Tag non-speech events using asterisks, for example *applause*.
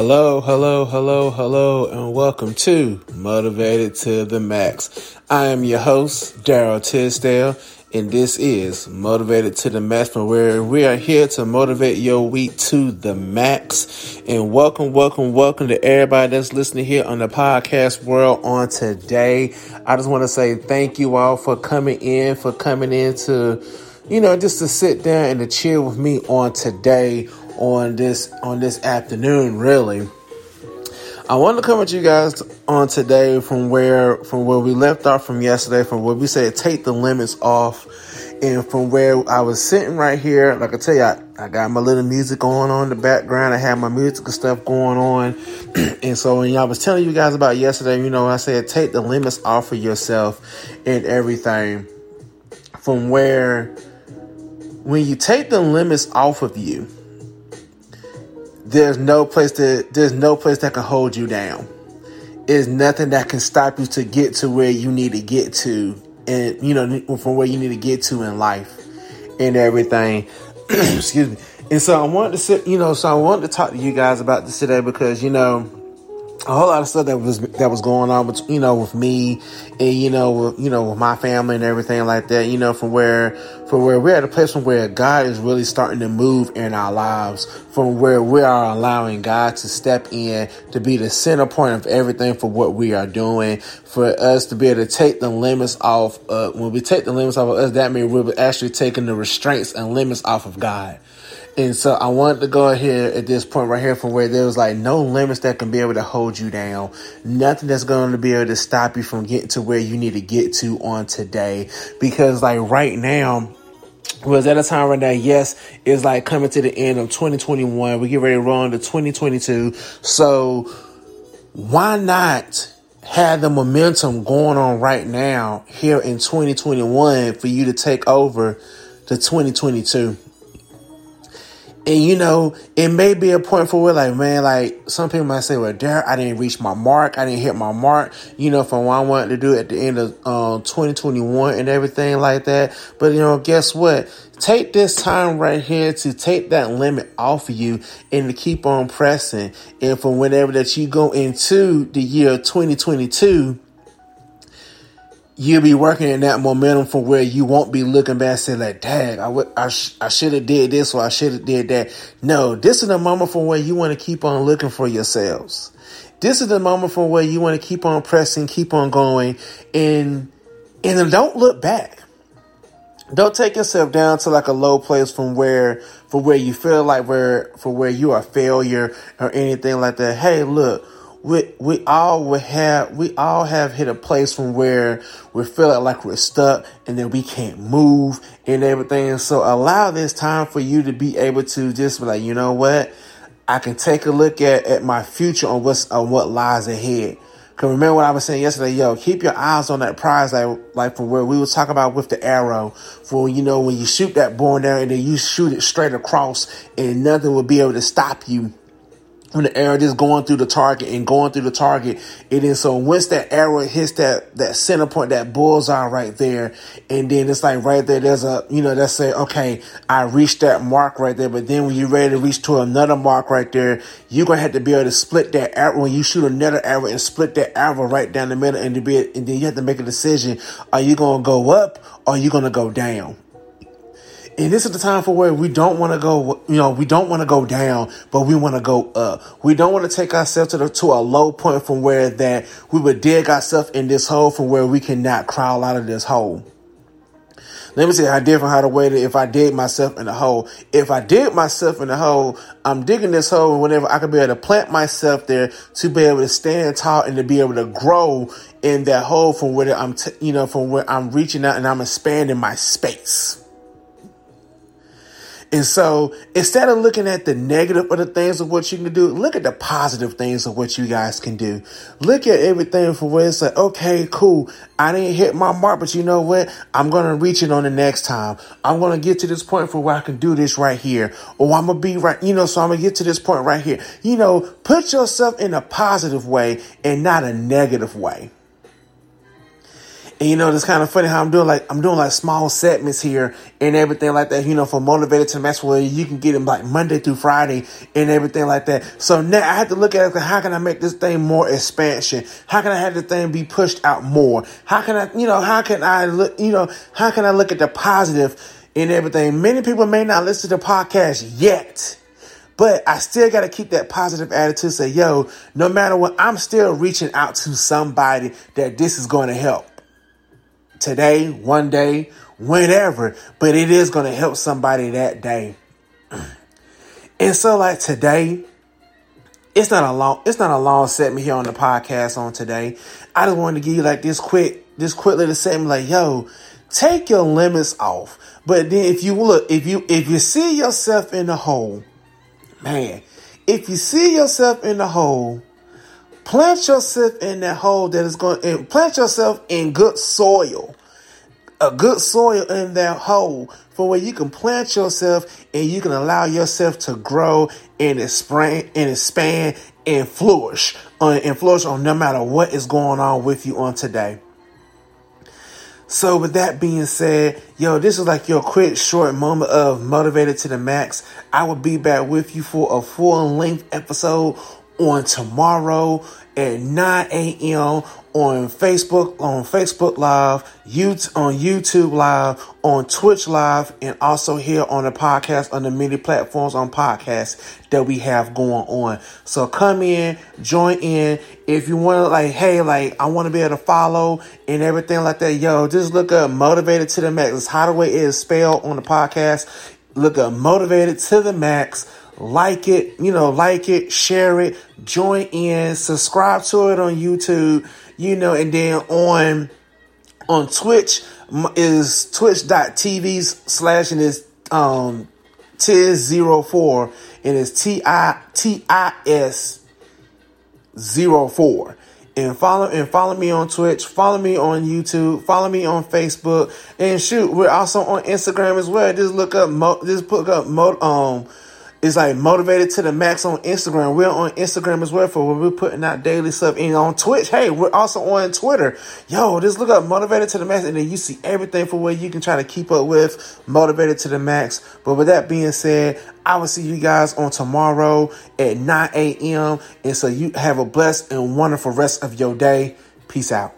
Hello, hello, hello, hello, and welcome to Motivated to the Max. I am your host, Daryl Tisdale, and this is Motivated to the Max, where we are here to motivate your week to the max. And welcome, welcome, welcome to everybody that's listening here on the podcast world on today. I just want to say thank you all for coming in, for coming in to, you know, just to sit down and to chill with me on today on this on this afternoon really. I want to come with you guys on today from where from where we left off from yesterday from where we said take the limits off and from where i was sitting right here like i tell you i, I got my little music going on in the background i had my musical stuff going on *clears throat* and so when i was telling you guys about yesterday you know i said take the limits off of yourself and everything. From where when you take the limits off of you there's no place that there's no place that can hold you down. There's nothing that can stop you to get to where you need to get to, and you know from where you need to get to in life and everything. *clears throat* Excuse me. And so I wanted to sit, you know, so I wanted to talk to you guys about this today because you know a whole lot of stuff that was that was going on with you know with me and you know with, you know with my family and everything like that you know from where from where we're at a place from where God is really starting to move in our lives from where we are allowing God to step in to be the center point of everything for what we are doing. For us to be able to take the limits off uh, when we take the limits off of us that means we're actually taking the restraints and limits off of God and so I wanted to go ahead at this point right here from where there was like no limits that can be able to hold you down. Nothing that's going to be able to stop you from getting to where you need to get to on today. Because like right now, was at a time right now, yes, it's like coming to the end of 2021. We get ready to roll into 2022. So why not have the momentum going on right now here in 2021 for you to take over to 2022? And you know, it may be a point for where like, man, like some people might say, well, there, I didn't reach my mark. I didn't hit my mark, you know, from what I wanted to do at the end of uh, 2021 and everything like that. But you know, guess what? Take this time right here to take that limit off of you and to keep on pressing. And for whenever that you go into the year 2022, you'll be working in that momentum for where you won't be looking back and say like, dang, I, w- I, sh- I should have did this or I should have did that. No, this is the moment for where you want to keep on looking for yourselves. This is the moment for where you want to keep on pressing, keep on going and, and don't look back. Don't take yourself down to like a low place from where, for where you feel like where, for where you are failure or anything like that. Hey, look, we we all would have we all have hit a place from where we feel like we're stuck and then we can't move and everything. So allow this time for you to be able to just be like, you know what? I can take a look at, at my future on what's on what lies ahead. Cause remember what I was saying yesterday, yo, keep your eyes on that prize, like, like from where we were talking about with the arrow. For, you know, when you shoot that ball down and then you shoot it straight across and nothing will be able to stop you when the arrow is going through the target and going through the target, it is so once that arrow hits that that center point, that bullseye right there, and then it's like right there, there's a you know that's say okay, I reached that mark right there, but then when you're ready to reach to another mark right there, you're gonna have to be able to split that arrow when you shoot another arrow and split that arrow right down the middle, and to be and then you have to make a decision: are you gonna go up or are you gonna go down? And this is the time for where we don't want to go, you know, we don't want to go down, but we want to go up. We don't want to take ourselves to the, to a low point from where that we would dig ourselves in this hole from where we cannot crawl out of this hole. Let me see how different how the way that if I dig myself in the hole. If I dig myself in the hole, I'm digging this hole and whenever I can be able to plant myself there to be able to stand tall and to be able to grow in that hole from where I'm, t- you know, from where I'm reaching out and I'm expanding my space. And so instead of looking at the negative of the things of what you can do, look at the positive things of what you guys can do. Look at everything for where it's like, okay, cool. I didn't hit my mark, but you know what? I'm going to reach it on the next time. I'm going to get to this point for where I can do this right here. Or I'm going to be right, you know, so I'm going to get to this point right here. You know, put yourself in a positive way and not a negative way. And you know, it's kind of funny how I'm doing like I'm doing like small segments here and everything like that. You know, for motivated to match where you can get them like Monday through Friday and everything like that. So now I have to look at it. How can I make this thing more expansion? How can I have the thing be pushed out more? How can I, you know, how can I look, you know, how can I look at the positive in everything? Many people may not listen to the podcast yet. But I still got to keep that positive attitude. Say, yo, no matter what, I'm still reaching out to somebody that this is going to help today, one day, whenever, but it is going to help somebody that day. *clears throat* And so like today, it's not a long it's not a long segment here on the podcast on today. I just wanted to give you like this quick this quick little segment like, yo, take your limits off. But then if you look, if you if you see yourself in the hole, man, if you see yourself in the hole, Plant yourself in that hole that is going to plant yourself in good soil. A good soil in that hole for where you can plant yourself and you can allow yourself to grow and expand and expand and flourish on uh, and flourish on no matter what is going on with you on today. So with that being said, yo, this is like your quick short moment of motivated to the max. I will be back with you for a full length episode on tomorrow at 9 a.m. on Facebook, on Facebook Live, YouTube, on YouTube Live, on Twitch Live, and also here on the podcast on the many platforms on podcasts that we have going on. So come in, join in. If you want to like, hey, like I want to be able to follow and everything like that, yo, just look up motivated to the max. It's how the way it is spelled on the podcast. Look up motivated to the max like it, you know, like it, share it, join in, subscribe to it on YouTube, you know, and then on on Twitch is twitch.tv slash and is um tis04 and it's T I T I S 04 and follow and follow me on Twitch, follow me on YouTube, follow me on Facebook, and shoot, we're also on Instagram as well. Just look up, mo, just put up, mo, um, is like motivated to the max on Instagram. We're on Instagram as well for we're putting out daily stuff. And on Twitch, hey, we're also on Twitter. Yo, just look up motivated to the max, and then you see everything for where you can try to keep up with motivated to the max. But with that being said, I will see you guys on tomorrow at 9 a.m. And so you have a blessed and wonderful rest of your day. Peace out.